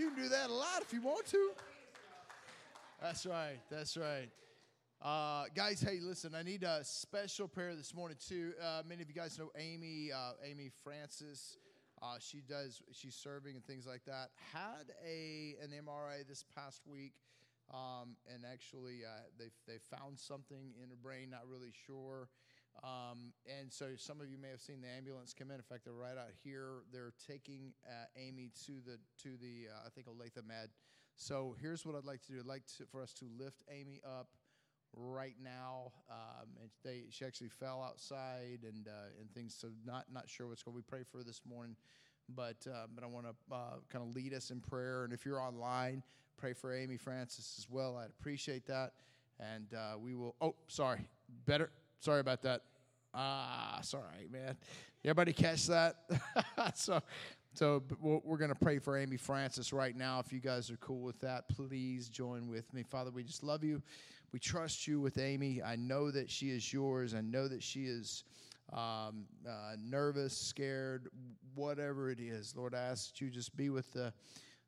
You can do that a lot if you want to. That's right. That's right. Uh, guys, hey, listen, I need a special prayer this morning, too. Uh, many of you guys know Amy, uh, Amy Francis. Uh, she does, she's serving and things like that. Had a an MRI this past week, um, and actually uh, they they found something in her brain, not really sure. Um, and so some of you may have seen the ambulance come in. In fact, they're right out here. They're taking uh, Amy to the to the uh, I think Olathe Med. So here's what I'd like to do. I'd like to, for us to lift Amy up right now. Um, and they, she actually fell outside and uh, and things. So not not sure what's going. We pray for her this morning, but uh, but I want to uh, kind of lead us in prayer. And if you're online, pray for Amy Francis as well. I'd appreciate that. And uh, we will. Oh, sorry. Better. Sorry about that. Ah, sorry, man. Everybody catch that? so so we're going to pray for Amy Francis right now. If you guys are cool with that, please join with me. Father, we just love you. We trust you with Amy. I know that she is yours. I know that she is um, uh, nervous, scared, whatever it is. Lord, I ask that you just be with the,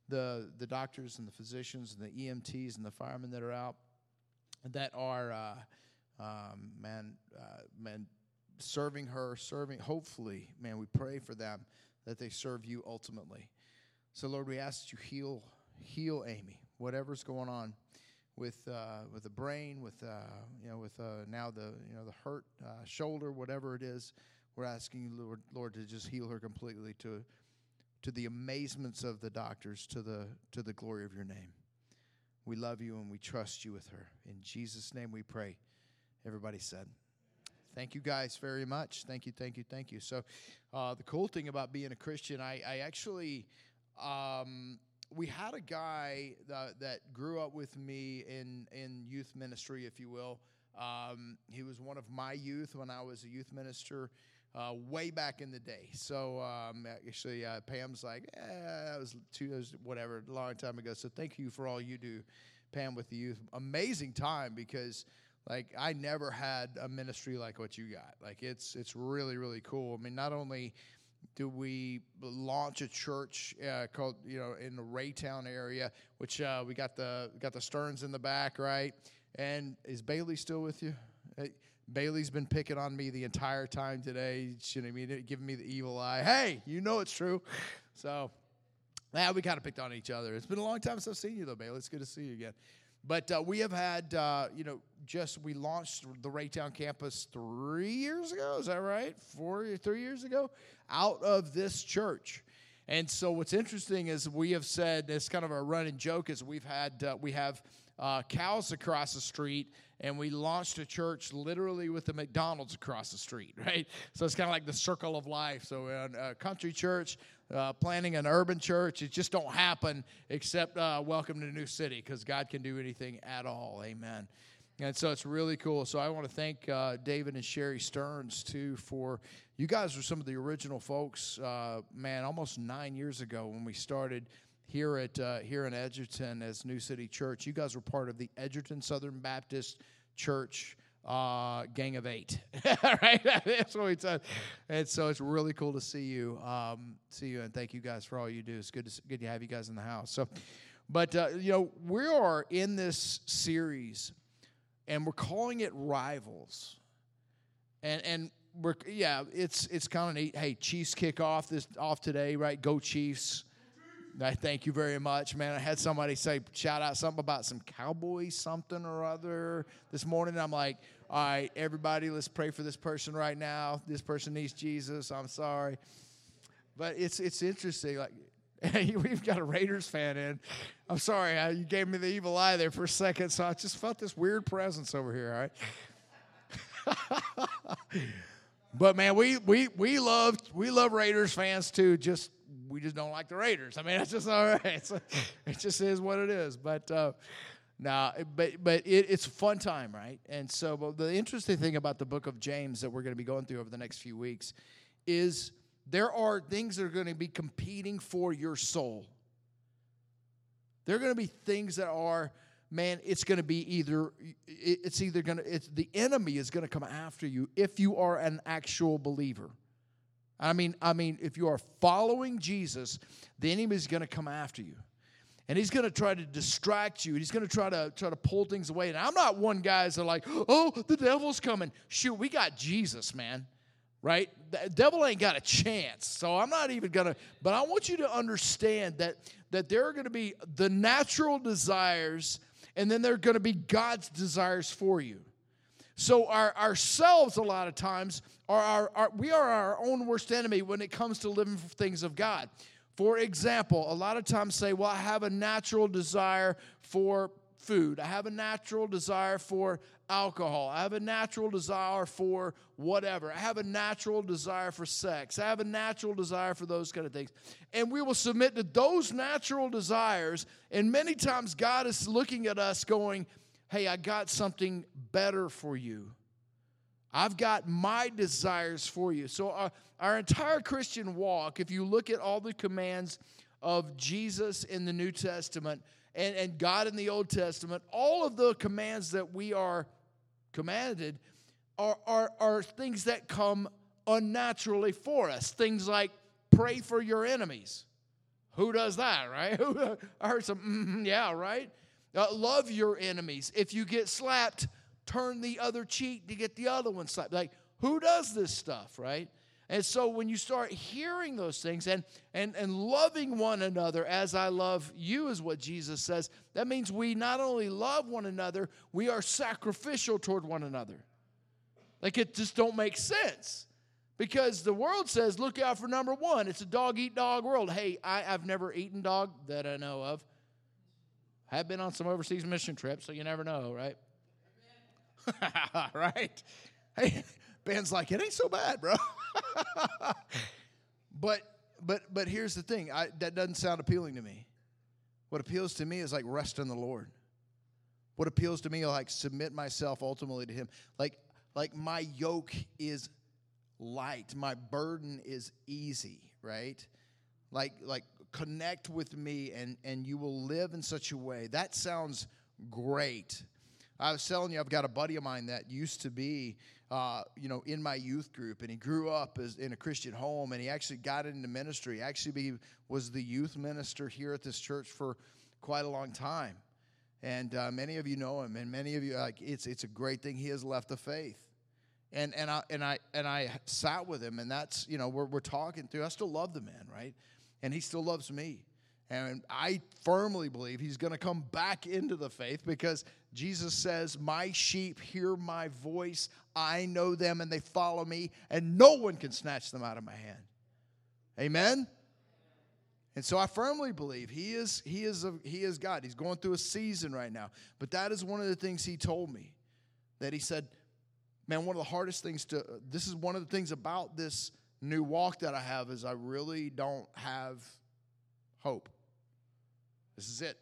the, the doctors and the physicians and the EMTs and the firemen that are out that are, uh, um, man, uh, man, serving her, serving, hopefully, man, we pray for them that they serve you ultimately. So, Lord, we ask that you heal, heal Amy, whatever's going on with uh, with the brain, with uh, you know, with uh, now the you know the hurt uh, shoulder, whatever it is. We're asking you, Lord, Lord, to just heal her completely to to the amazements of the doctors, to the to the glory of your name. We love you and we trust you with her. In Jesus' name, we pray. Everybody said. Thank you guys very much. Thank you, thank you, thank you. So, uh, the cool thing about being a Christian, I, I actually, um, we had a guy that, that, grew up with me in, in youth ministry, if you will. Um, he was one of my youth when I was a youth minister. Uh, way back in the day. So um, actually, uh, Pam's like, eh, that was two, years, whatever, a long time ago. So thank you for all you do, Pam, with the youth. Amazing time because like I never had a ministry like what you got. Like it's it's really really cool. I mean, not only do we launch a church uh, called you know in the Raytown area, which uh, we got the got the Stearns in the back, right? And is Bailey still with you? Hey, Bailey's been picking on me the entire time today. Shouldn't I mean giving me the evil eye. Hey, you know it's true. So, yeah, we kind of picked on each other. It's been a long time since I've seen you though, Bailey. It's good to see you again. But uh, we have had, uh, you know, just we launched the Raytown campus three years ago. Is that right? Four, three years ago, out of this church. And so what's interesting is we have said it's kind of a running joke is we've had uh, we have uh, cows across the street and we launched a church literally with the McDonald's across the street, right? So it's kind of like the circle of life. So a country church, uh, planning an urban church. It just don't happen except uh, welcome to the New City because God can do anything at all. Amen. And so it's really cool. So I want to thank uh, David and Sherry Stearns too for you guys were some of the original folks. Uh, man, almost nine years ago when we started here at uh, here in Edgerton as New City Church. You guys were part of the Edgerton Southern Baptist Church uh, gang of eight, right? That's what we said. And so it's really cool to see you, um, see you, and thank you guys for all you do. It's good to good to have you guys in the house. So, but uh, you know, we are in this series, and we're calling it Rivals, and and we're yeah, it's it's kind of neat. Hey, Chiefs kick off this off today, right? Go Chiefs. I thank you very much, man. I had somebody say, shout out something about some cowboy something or other this morning. I'm like, all right, everybody, let's pray for this person right now. This person needs Jesus. I'm sorry. But it's it's interesting. Like, hey, we've got a Raiders fan in. I'm sorry, I, you gave me the evil eye there for a second, so I just felt this weird presence over here, all right? but man, we we we love we love Raiders fans too. Just we just don't like the Raiders. I mean, that's just all right. It's, it just is what it is. But uh, now, but but it, it's a fun time, right? And so, the interesting thing about the book of James that we're going to be going through over the next few weeks is there are things that are going to be competing for your soul. There are going to be things that are man it's going to be either it's either going to it's the enemy is going to come after you if you are an actual believer I mean, I mean, if you are following Jesus, the enemy is going to come after you. and he's going to try to distract you. He's going to try to try to pull things away. And I'm not one guy's that like, oh, the devil's coming. Shoot, we got Jesus, man. Right? The devil ain't got a chance. So I'm not even gonna. But I want you to understand that that there are going to be the natural desires, and then there are going to be God's desires for you. So our ourselves a lot of times are our, our we are our own worst enemy when it comes to living for things of God. For example, a lot of times say, well, I have a natural desire for food. I have a natural desire for alcohol. I have a natural desire for whatever. I have a natural desire for sex. I have a natural desire for those kind of things. And we will submit to those natural desires. And many times God is looking at us going, hey, I got something better for you. I've got my desires for you. So, our, uh, our entire Christian walk, if you look at all the commands of Jesus in the New Testament and, and God in the Old Testament, all of the commands that we are commanded are, are, are things that come unnaturally for us. Things like pray for your enemies. Who does that, right? I heard some, mm, yeah, right? Uh, love your enemies. If you get slapped, turn the other cheek to get the other one slapped. Like, who does this stuff, right? And so when you start hearing those things and, and, and loving one another as I love you, is what Jesus says, that means we not only love one another, we are sacrificial toward one another. Like it just don't make sense. Because the world says, look out for number one. It's a dog eat dog world. Hey, I, I've never eaten dog that I know of. Have been on some overseas mission trips, so you never know, right? right? Hey, Ben's like, it ain't so bad, bro. but but but here's the thing. I, that doesn't sound appealing to me. What appeals to me is like rest in the Lord. What appeals to me like submit myself ultimately to Him. Like like my yoke is light. My burden is easy. Right. Like like connect with me and and you will live in such a way. That sounds great. I was telling you, I've got a buddy of mine that used to be, uh, you know, in my youth group, and he grew up as, in a Christian home, and he actually got into ministry. Actually, he was the youth minister here at this church for quite a long time, and uh, many of you know him, and many of you like it's it's a great thing he has left the faith. And, and I and I and I sat with him, and that's you know we're we're talking through. I still love the man, right? And he still loves me. And I firmly believe he's going to come back into the faith because Jesus says, My sheep hear my voice. I know them and they follow me, and no one can snatch them out of my hand. Amen? And so I firmly believe he is, he, is a, he is God. He's going through a season right now. But that is one of the things he told me that he said, Man, one of the hardest things to, this is one of the things about this new walk that I have is I really don't have hope. This is it,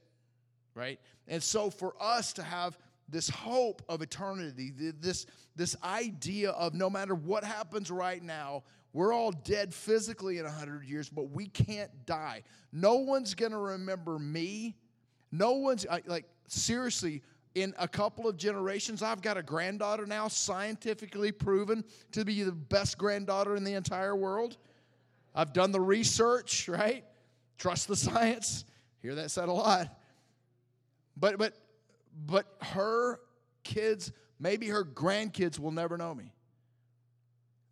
right? And so for us to have this hope of eternity, this, this idea of no matter what happens right now, we're all dead physically in 100 years, but we can't die. No one's going to remember me. No one's, like, seriously, in a couple of generations, I've got a granddaughter now, scientifically proven to be the best granddaughter in the entire world. I've done the research, right? Trust the science. Hear that said a lot. But but but her kids, maybe her grandkids will never know me.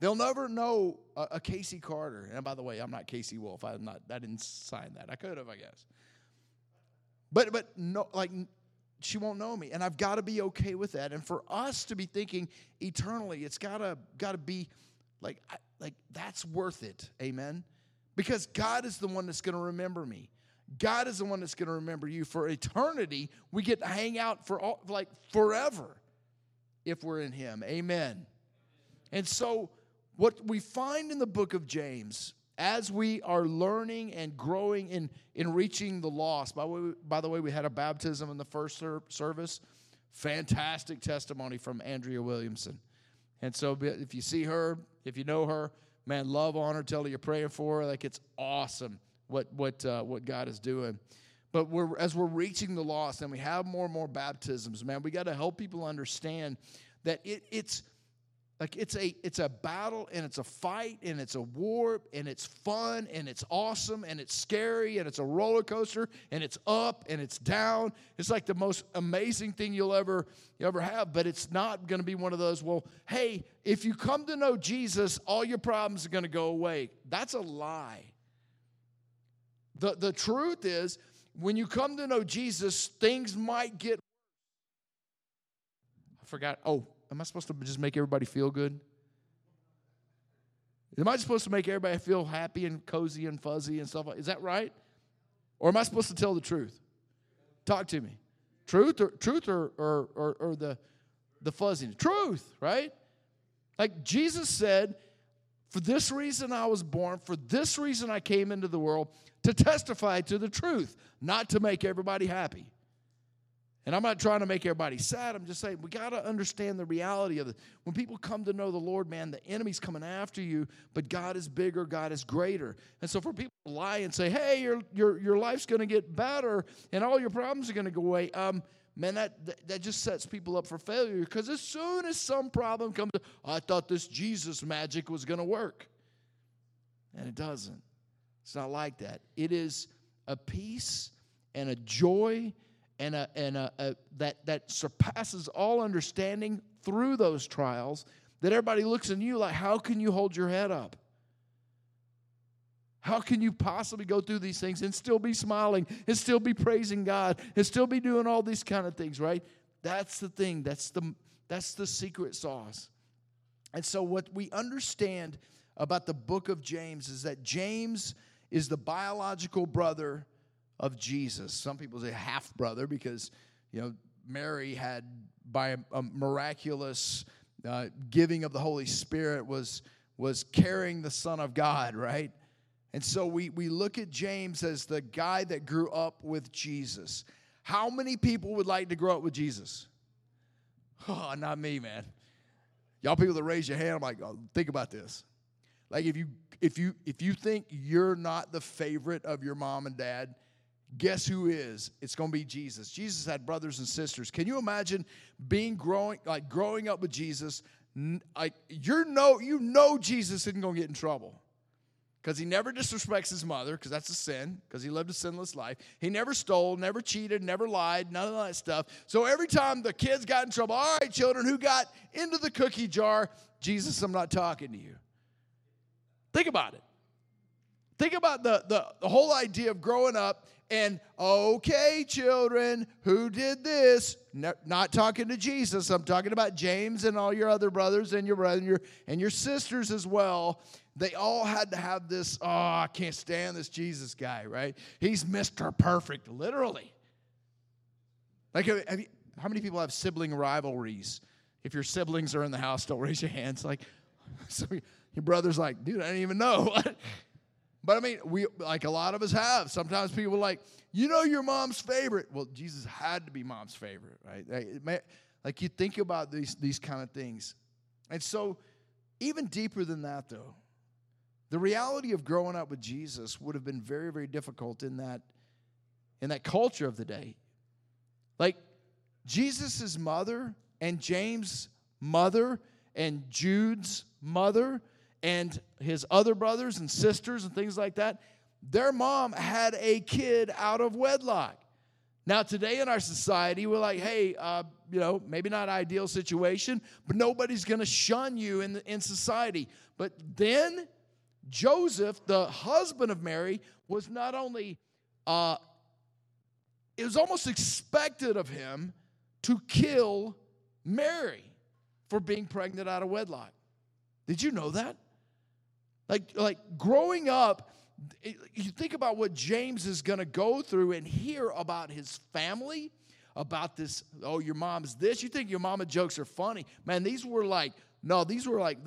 They'll never know a, a Casey Carter. And by the way, I'm not Casey Wolf. I'm not. I didn't sign that. I could have, I guess. But but no, like she won't know me, and I've got to be okay with that. And for us to be thinking eternally, it's gotta gotta be like like that's worth it. Amen. Because God is the one that's going to remember me. God is the one that's going to remember you for eternity. We get to hang out for all, like forever if we're in Him. Amen. And so, what we find in the book of James, as we are learning and growing in, in reaching the lost, by, way, by the way, we had a baptism in the first ser- service. Fantastic testimony from Andrea Williamson. And so, if you see her, if you know her, man, love on her, tell her you're praying for her. Like, it's awesome what what uh, what God is doing. But we're, as we're reaching the lost and we have more and more baptisms, man, we got to help people understand that it, it's Like it's a it's a battle and it's a fight and it's a war and it's fun and it's awesome and it's scary and it's a roller coaster and it's up and it's down. It's like the most amazing thing you'll ever you ever have, but it's not going to be one of those, well, hey, if you come to know Jesus, all your problems are going to go away. That's a lie. The the truth is when you come to know Jesus, things might get I forgot. Oh, am I supposed to just make everybody feel good? Am I supposed to make everybody feel happy and cozy and fuzzy and stuff like Is that right? Or am I supposed to tell the truth? Talk to me. Truth or truth or or or, or the the fuzziness. Truth, right? Like Jesus said, for this reason I was born, for this reason I came into the world to testify to the truth, not to make everybody happy. And I'm not trying to make everybody sad. I'm just saying we got to understand the reality of it. When people come to know the Lord, man, the enemy's coming after you, but God is bigger, God is greater. And so for people to lie and say, hey, your, your, your life's going to get better and all your problems are going to go away, um, man, that, that just sets people up for failure because as soon as some problem comes, I thought this Jesus magic was going to work. And it doesn't. It's not like that. It is a peace and a joy and, a, and a, a, that, that surpasses all understanding through those trials that everybody looks at you like, how can you hold your head up? How can you possibly go through these things and still be smiling and still be praising God and still be doing all these kind of things, right? That's the thing. That's the that's the secret sauce. And so what we understand about the book of James is that James is the biological brother of Jesus. Some people say half brother because, you know, Mary had, by a, miraculous uh, giving of the Holy Spirit, was, was carrying the Son of God, right? And so we, we look at James as the guy that grew up with Jesus. How many people would like to grow up with Jesus? Oh, not me, man. Y'all people that raise your hand, I'm like, oh, think about this. Like if you if you if you think you're not the favorite of your mom and dad, guess who is? It's going to be Jesus. Jesus had brothers and sisters. Can you imagine being growing like growing up with Jesus? Like you know you know Jesus isn't going to get in trouble because he never disrespects his mother because that's a sin because he lived a sinless life he never stole never cheated never lied none of that stuff so every time the kids got in trouble all right children who got into the cookie jar jesus i'm not talking to you think about it think about the, the, the whole idea of growing up and okay, children, who did this? No, not talking to Jesus. I'm talking about James and all your other brothers and your brother and your, and your sisters as well. They all had to have this, oh, I can't stand this Jesus guy, right? He's Mr. Perfect, literally. Like, you, how many people have sibling rivalries? If your siblings are in the house, don't raise your hands. Like, so your brother's like, dude, I didn't even know. But I mean, we like a lot of us have. Sometimes people like, you know, your mom's favorite. Well, Jesus had to be mom's favorite, right? Like you think about these these kind of things, and so even deeper than that, though, the reality of growing up with Jesus would have been very, very difficult in that in that culture of the day. Like Jesus' mother and James' mother and Jude's mother and his other brothers and sisters and things like that, their mom had a kid out of wedlock. Now, today in our society, we're like, hey, uh, you know, maybe not ideal situation, but nobody's going to shun you in, in society. But then Joseph, the husband of Mary, was not only, uh, it was almost expected of him to kill Mary for being pregnant out of wedlock. Did you know that? Like, like growing up, you think about what James is going to go through and hear about his family, about this, oh, your mom's this. You think your mama jokes are funny. Man, these were like, no, these were like,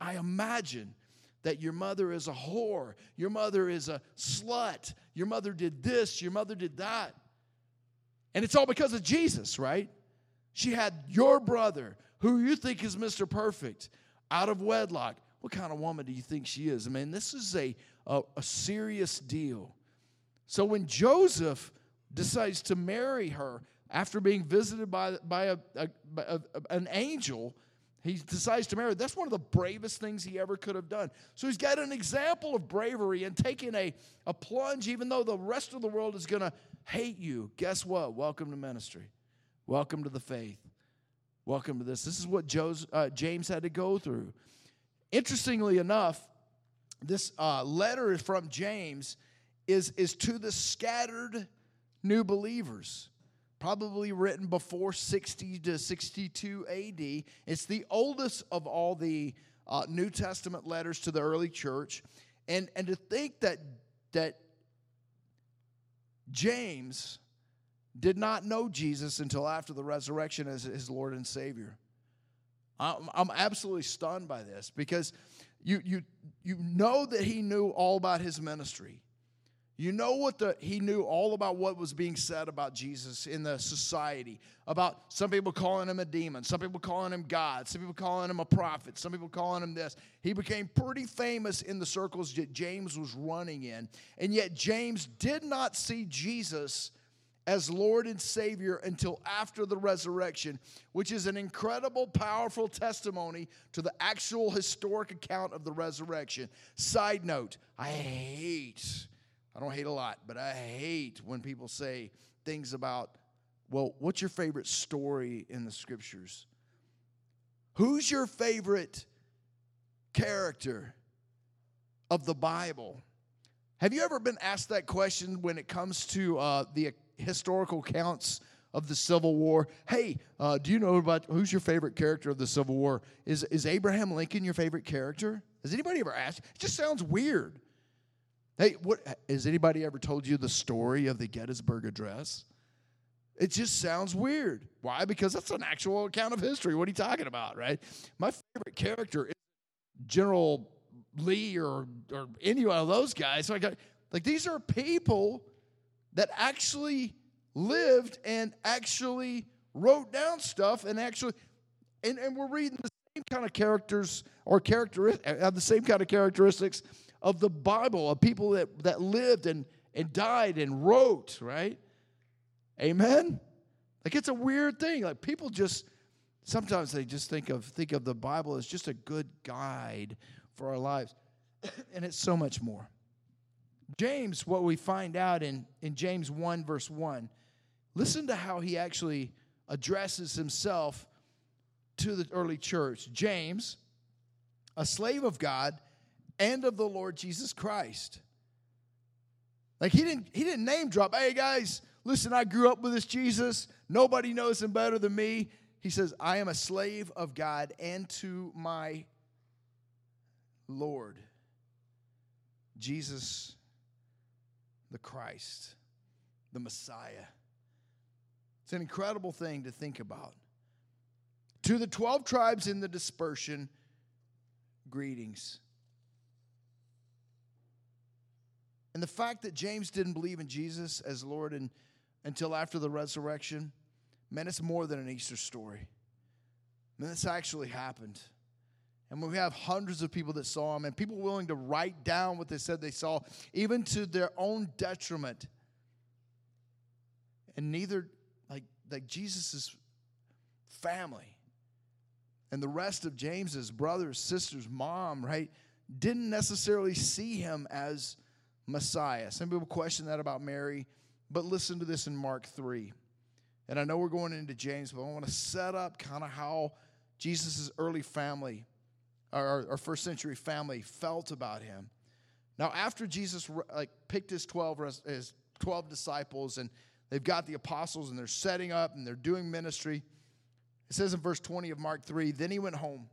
I imagine that your mother is a whore, your mother is a slut, your mother did this, your mother did that. And it's all because of Jesus, right? She had your brother, who you think is Mr. Perfect, out of wedlock. What kind of woman do you think she is? I mean, this is a, a, a serious deal. So when Joseph decides to marry her after being visited by, by, a, a, a, an angel, he decides to marry. That's one of the bravest things he ever could have done. So he's got an example of bravery and taking a, a plunge, even though the rest of the world is going to hate you. Guess what? Welcome to ministry. Welcome to the faith. Welcome to this. This is what Joe's, uh, James had to go through. Interestingly enough, this uh, letter from James is, is to the scattered new believers probably written before 60 to 62 AD. It's the oldest of all the uh, New Testament letters to the early church. And, and to think that, that James did not know Jesus until after the resurrection as his Lord and Savior. I'm, I'm absolutely stunned by this because you, you, you know that he knew all about his ministry. You know what the he knew all about what was being said about Jesus in the society. About some people calling him a demon, some people calling him God, some people calling him a prophet, some people calling him this. He became pretty famous in the circles that James was running in. And yet James did not see Jesus as Lord and Savior until after the resurrection, which is an incredible, powerful testimony to the actual historic account of the resurrection. Side note, I hate I don't hate a lot, but I hate when people say things about, well, what's your favorite story in the scriptures? Who's your favorite character of the Bible? Have you ever been asked that question when it comes to uh, the historical accounts of the Civil War? Hey, uh, do you know about who's your favorite character of the Civil War? Is, is Abraham Lincoln your favorite character? Has anybody ever asked? It just sounds weird. Hey, what has anybody ever told you the story of the Gettysburg Address? It just sounds weird. Why? Because that's an actual account of history. What are you talking about, right? My favorite character is General Lee or or any of those guys. So I got like these are people that actually lived and actually wrote down stuff and actually and, and we're reading the same kind of characters or characteristics uh, have the same kind of characteristics of the Bible, of people that, that lived and, and died and wrote, right? Amen? Like it's a weird thing. Like people just sometimes they just think of think of the Bible as just a good guide for our lives. and it's so much more. James, what we find out in, in James 1, verse 1, listen to how he actually addresses himself to the early church. James, a slave of God and of the Lord Jesus Christ. Like he didn't he didn't name drop, "Hey guys, listen, I grew up with this Jesus. Nobody knows him better than me." He says, "I am a slave of God and to my Lord Jesus the Christ, the Messiah." It's an incredible thing to think about. To the 12 tribes in the dispersion, greetings. And the fact that James didn't believe in Jesus as Lord and, until after the resurrection, man, it's more than an Easter story. Man, this actually happened. And we have hundreds of people that saw him and people willing to write down what they said they saw, even to their own detriment. And neither, like, like Jesus' family and the rest of James's brothers, sisters, mom, right, didn't necessarily see him as Messiah. Some people question that about Mary, but listen to this in Mark 3. And I know we're going into James, but I want to set up kind of how Jesus' early family, our, our first century family, felt about him. Now, after Jesus like picked his 12, his 12 disciples and they've got the apostles and they're setting up and they're doing ministry, it says in verse 20 of Mark 3 Then he went home,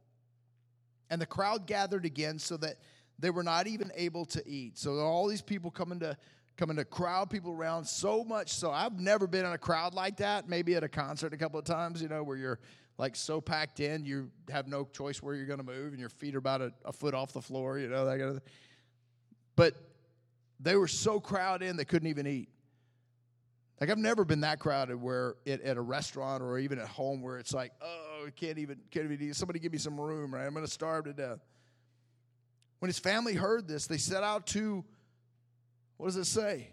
and the crowd gathered again so that they were not even able to eat. So all these people coming to coming to crowd people around so much so I've never been in a crowd like that. Maybe at a concert a couple of times, you know, where you're like so packed in, you have no choice where you're going to move, and your feet are about a, a, foot off the floor, you know that kind of thing. But they were so crowded in they couldn't even eat. Like I've never been that crowded where it, at a restaurant or even at home where it's like, oh, can't even can't even eat. Somebody give me some room, right? I'm going to starve to death. When his family heard this, they set out to, what does it say?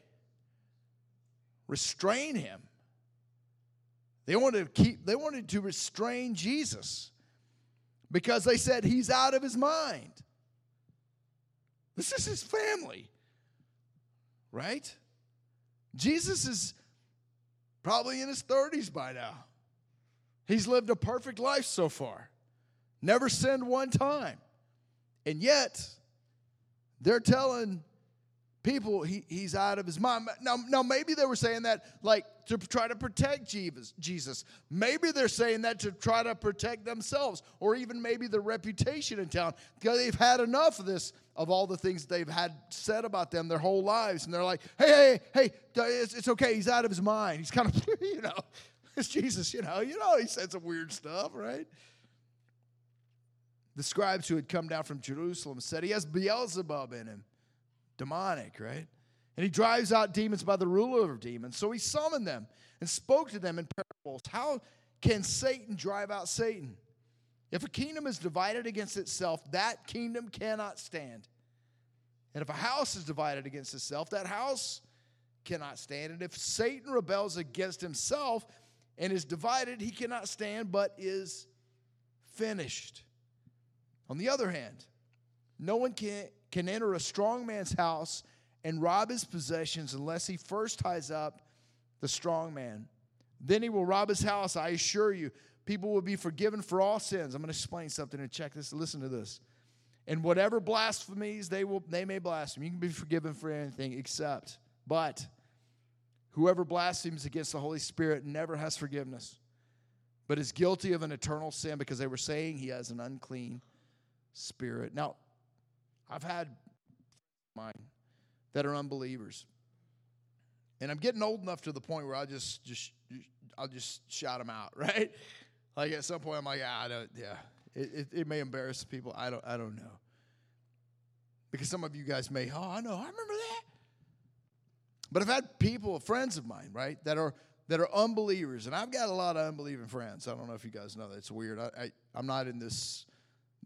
Restrain him. They wanted to keep, they wanted to restrain Jesus because they said he's out of his mind. This is his family, right? Jesus is probably in his 30s by now. He's lived a perfect life so far, never sinned one time. And yet, they're telling people he, he's out of his mind. Now, now, maybe they were saying that like to try to protect Jesus. Maybe they're saying that to try to protect themselves or even maybe their reputation in town because they've had enough of this, of all the things they've had said about them their whole lives. And they're like, hey, hey, hey, it's, it's okay. He's out of his mind. He's kind of, you know, it's Jesus, you know, you know, he said some weird stuff, right? The scribes who had come down from Jerusalem said he has Beelzebub in him demonic, right? And he drives out demons by the ruler of demons. So he summoned them and spoke to them in parables. How can Satan drive out Satan? If a kingdom is divided against itself, that kingdom cannot stand. And if a house is divided against itself, that house cannot stand. And if Satan rebels against himself and is divided, he cannot stand, but is finished. On the other hand, no one can, can enter a strong man's house and rob his possessions unless he first ties up the strong man. Then he will rob his house, I assure you. People will be forgiven for all sins. I'm going to explain something and check this. Listen to this. And whatever blasphemies they will they may blaspheme. You can be forgiven for anything except but whoever blasphemes against the Holy Spirit never has forgiveness, but is guilty of an eternal sin because they were saying he has an unclean spirit. Now, I've had mine that are unbelievers. And I'm getting old enough to the point where I just just I'll just shout them out, right? Like at some point I'm like, ah, I don't, yeah. It, it, it, may embarrass people. I don't I don't know. Because some of you guys may, oh, I know, I remember that. But I've had people, friends of mine, right, that are that are unbelievers, and I've got a lot of unbelieving friends. I don't know if you guys know that. It's weird. I, I I'm not in this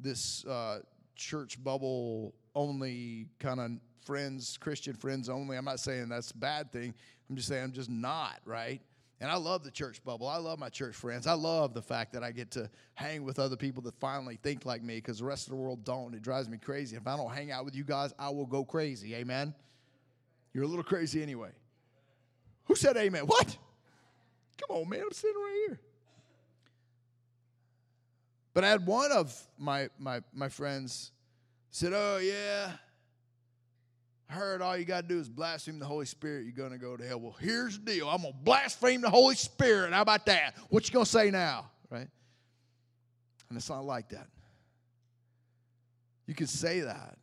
this uh, church bubble only kind of friends, Christian friends only. I'm not saying that's a bad thing. I'm just saying I'm just not, right? And I love the church bubble. I love my church friends. I love the fact that I get to hang with other people that finally think like me because the rest of the world don't. It drives me crazy. If I don't hang out with you guys, I will go crazy. Amen? You're a little crazy anyway. Who said amen? What? Come on, man. I'm sitting right here. But I had one of my, my, my friends said, Oh, yeah, heard all you got to do is blaspheme the Holy Spirit. You're going to go to hell. Well, here's the deal I'm going to blaspheme the Holy Spirit. How about that? What you going to say now? Right? And it's not like that. You can say that.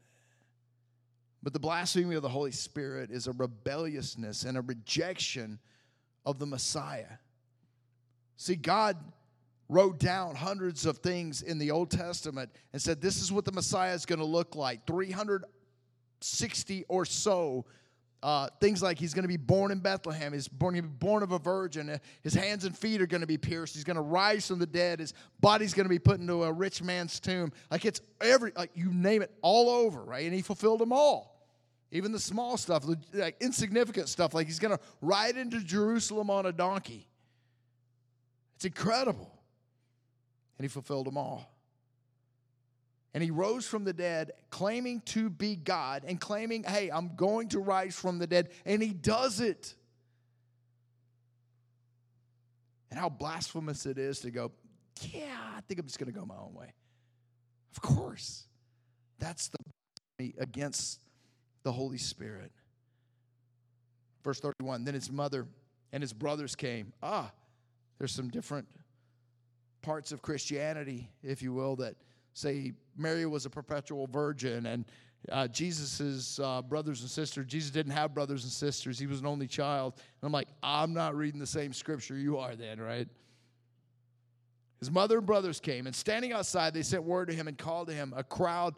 But the blasphemy of the Holy Spirit is a rebelliousness and a rejection of the Messiah. See, God wrote down hundreds of things in the Old Testament and said, This is what the Messiah is going to look like. 360 or so. Uh, things like he's going to be born in Bethlehem. He's born, born of a virgin. His hands and feet are going to be pierced. He's going to rise from the dead. His body's going to be put into a rich man's tomb. Like it's every, like you name it, all over, right? And he fulfilled them all. Even the small stuff, like insignificant stuff, like he's going to ride into Jerusalem on a donkey. It's incredible and he fulfilled them all. And he rose from the dead, claiming to be God and claiming, hey, I'm going to rise from the dead. And he does it. And how blasphemous it is to go, yeah, I think I'm just going to go my own way. Of course. That's the against the Holy Spirit. Verse 31 Then his mother and his brothers came. Ah, there's some different parts of Christianity, if you will, that say Mary was a perpetual virgin and uh, Jesus's uh, brothers and sisters. Jesus didn't have brothers and sisters; he was an only child. And I'm like, I'm not reading the same scripture you are, then, right? His mother and brothers came, and standing outside, they sent word to him and called to him. A crowd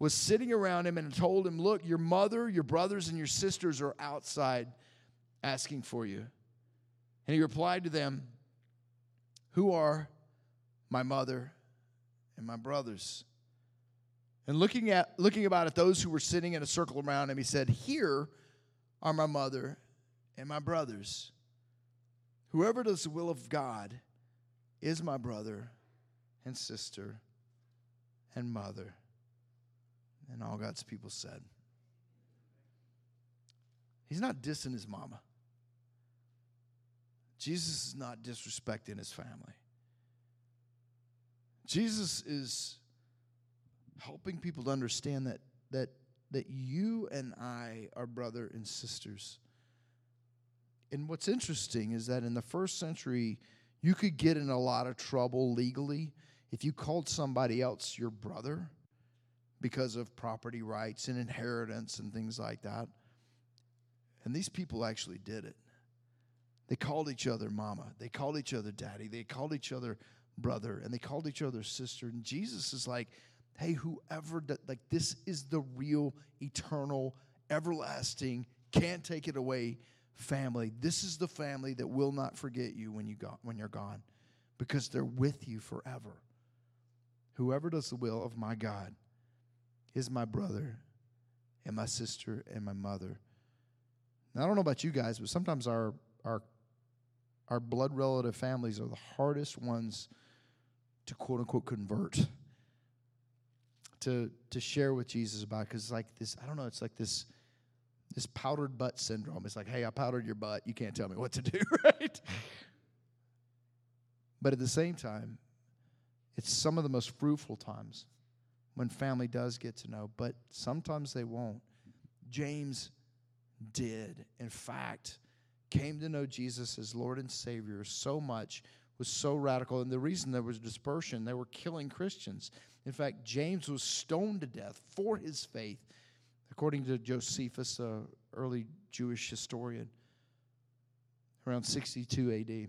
was sitting around him and told him, "Look, your mother, your brothers, and your sisters are outside, asking for you." And he replied to them, "Who are my mother, and my brothers. And looking at looking about at those who were sitting in a circle around him, he said, Here are my mother and my brothers. Whoever does the will of God is my brother and sister and mother. And all God's people said. He's not dissing his mama. Jesus is not disrespecting his family. Jesus is helping people to understand that that that you and I are brother and sisters. And what's interesting is that in the first century, you could get in a lot of trouble legally if you called somebody else your brother because of property rights and inheritance and things like that. And these people actually did it. They called each other mama. They called each other daddy. They called each other brother and they called each other sister. And Jesus is like, hey, whoever, like, this is the real, eternal, everlasting, can't take it away family. This is the family that will not forget you when, you got, when you're gone because they're with you forever. Whoever does the will of my God is my brother and my sister and my mother. Now, I don't know about you guys, but sometimes our, our, our blood relative families are the hardest ones to quote unquote convert to to share with Jesus about because it's like this I don't know it's like this this powdered butt syndrome. It's like, hey, I powdered your butt. You can't tell me what to do, right? but at the same time, it's some of the most fruitful times when family does get to know, but sometimes they won't. James did, in fact, came to know Jesus as Lord and Savior so much was so radical. And the reason there was dispersion, they were killing Christians. In fact, James was stoned to death for his faith, according to Josephus, an early Jewish historian, around 62 AD.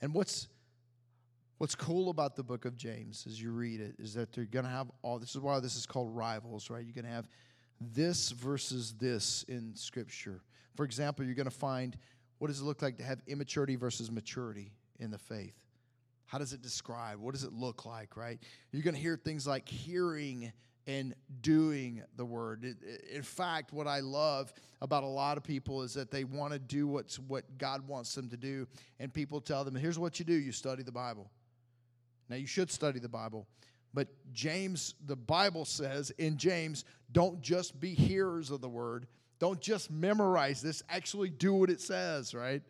And what's what's cool about the book of James as you read it is that they're going to have all this is why this is called rivals, right? You're going to have this versus this in scripture. For example, you're going to find what does it look like to have immaturity versus maturity in the faith? How does it describe? What does it look like, right? You're going to hear things like hearing and doing the word. In fact, what I love about a lot of people is that they want to do what's what God wants them to do, and people tell them, "Here's what you do: you study the Bible." Now, you should study the Bible, but James, the Bible says in James, don't just be hearers of the word, don't just memorize this, actually do what it says, right?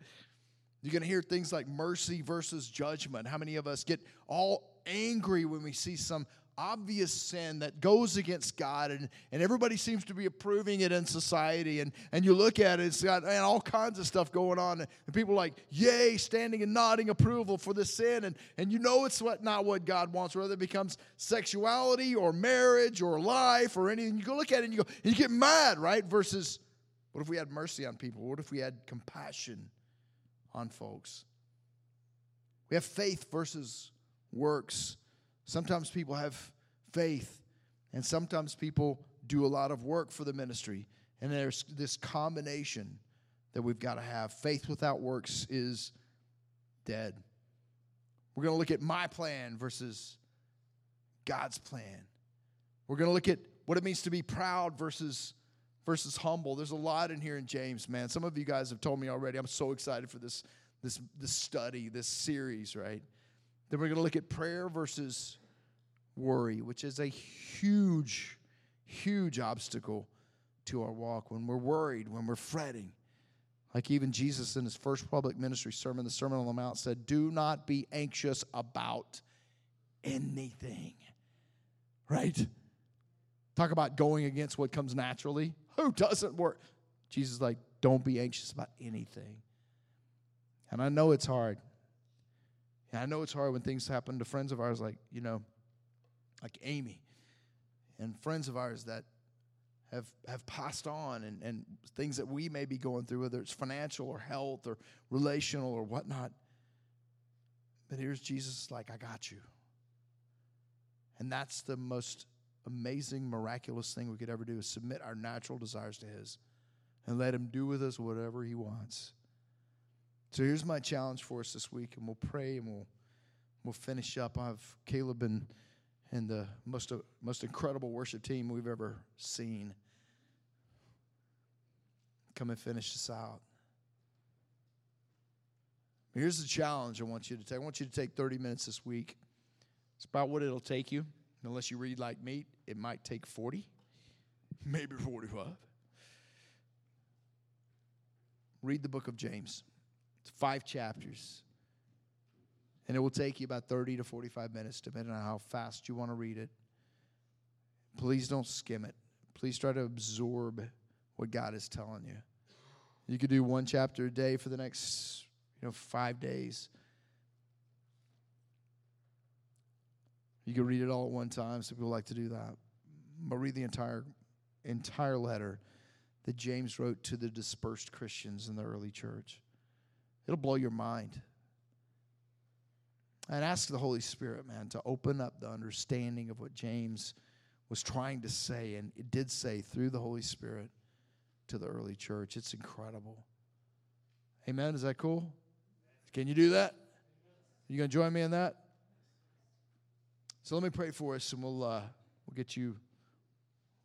You're going to hear things like mercy versus judgment. How many of us get all angry when we see some obvious sin that goes against God and, and everybody seems to be approving it in society and, and you look at it, it's got man, all kinds of stuff going on and, people like, yay, standing and nodding approval for the sin and, and you know it's what, not what God wants, whether it becomes sexuality or marriage or life or anything. You go look at it and you go, and you get mad, right? Versus what if we had mercy on people? What if we had compassion on folks? We have faith versus works. Sometimes people have faith, and sometimes people do a lot of work for the ministry. And there's this combination that we've got to have. Faith without works is dead. We're going to look at my plan versus God's plan. We're going to look at what it means to be proud versus versus humble. There's a lot in here in James, man. Some of you guys have told me already. I'm so excited for this this this study, this series, right? Then we're going to look at prayer versus worry, which is a huge, huge obstacle to our walk when we're worried, when we're fretting. Like even Jesus in his first public ministry sermon, the Sermon on the Mount, said, Do not be anxious about anything. Right? Talk about going against what comes naturally. Who doesn't work? Jesus like, don't be anxious about anything. And I know it's hard. And I know it's hard when things happen to friends of ours, like, you know, like Amy, and friends of ours that have have passed on and, and things that we may be going through, whether it's financial or health or relational or whatnot. But here's Jesus like, I got you. And that's the most amazing, miraculous thing we could ever do is submit our natural desires to His and let Him do with us whatever He wants. So here's my challenge for us this week, and we'll pray and we'll we'll finish up. I have Caleb and and the most most incredible worship team we've ever seen. Come and finish this out. Here's the challenge I want you to take. I want you to take 30 minutes this week It's about what it'll take you. Unless you read like me, it might take 40, maybe 45. Read the book of James. It's five chapters. And it will take you about 30 to 45 minutes, depending on how fast you want to read it. Please don't skim it. Please try to absorb what God is telling you. You could do one chapter a day for the next, you know, five days. You could read it all at one time. Some people like to do that. But read the entire entire letter that James wrote to the dispersed Christians in the early church. It'll blow your mind. And ask the Holy Spirit, man, to open up the understanding of what James was trying to say, and it did say through the Holy Spirit to the early church. It's incredible. Amen. Is that cool? Can you do that? You gonna join me in that? So let me pray for us, and we'll uh, we'll get you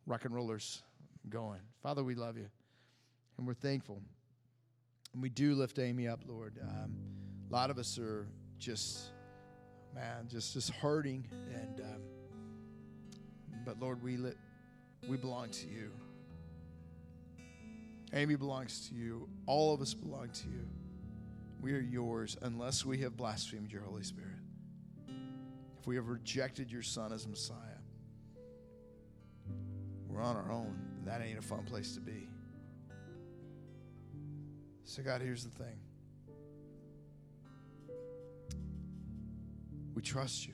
rock and rollers going. Father, we love you, and we're thankful, and we do lift Amy up, Lord. Um, a lot of us are just, man, just just hurting, and um, but Lord, we li- we belong to you. Amy belongs to you. All of us belong to you. We are yours unless we have blasphemed your Holy Spirit. If we have rejected your Son as Messiah, we're on our own. That ain't a fun place to be. So, God, here's the thing we trust you.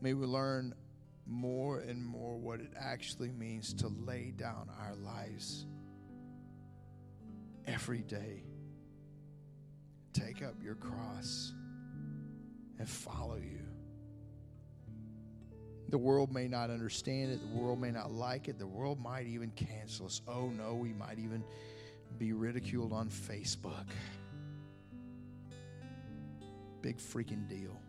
May we learn more and more what it actually means to lay down our lives every day. Take up your cross and follow you. The world may not understand it, the world may not like it, the world might even cancel us. Oh no, we might even be ridiculed on Facebook. Big freaking deal.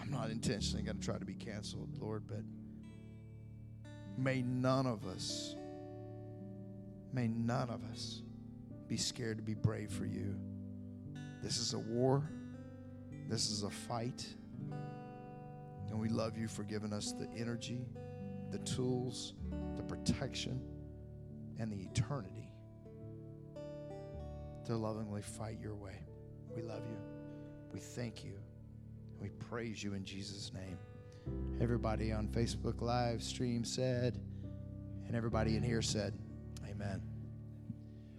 I'm not intentionally going to try to be canceled, Lord, but may none of us, may none of us be scared to be brave for you. This is a war, this is a fight, and we love you for giving us the energy, the tools, the protection, and the eternity to lovingly fight your way. We love you. We thank you. We praise you in Jesus' name. Everybody on Facebook live stream said, and everybody in here said, Amen.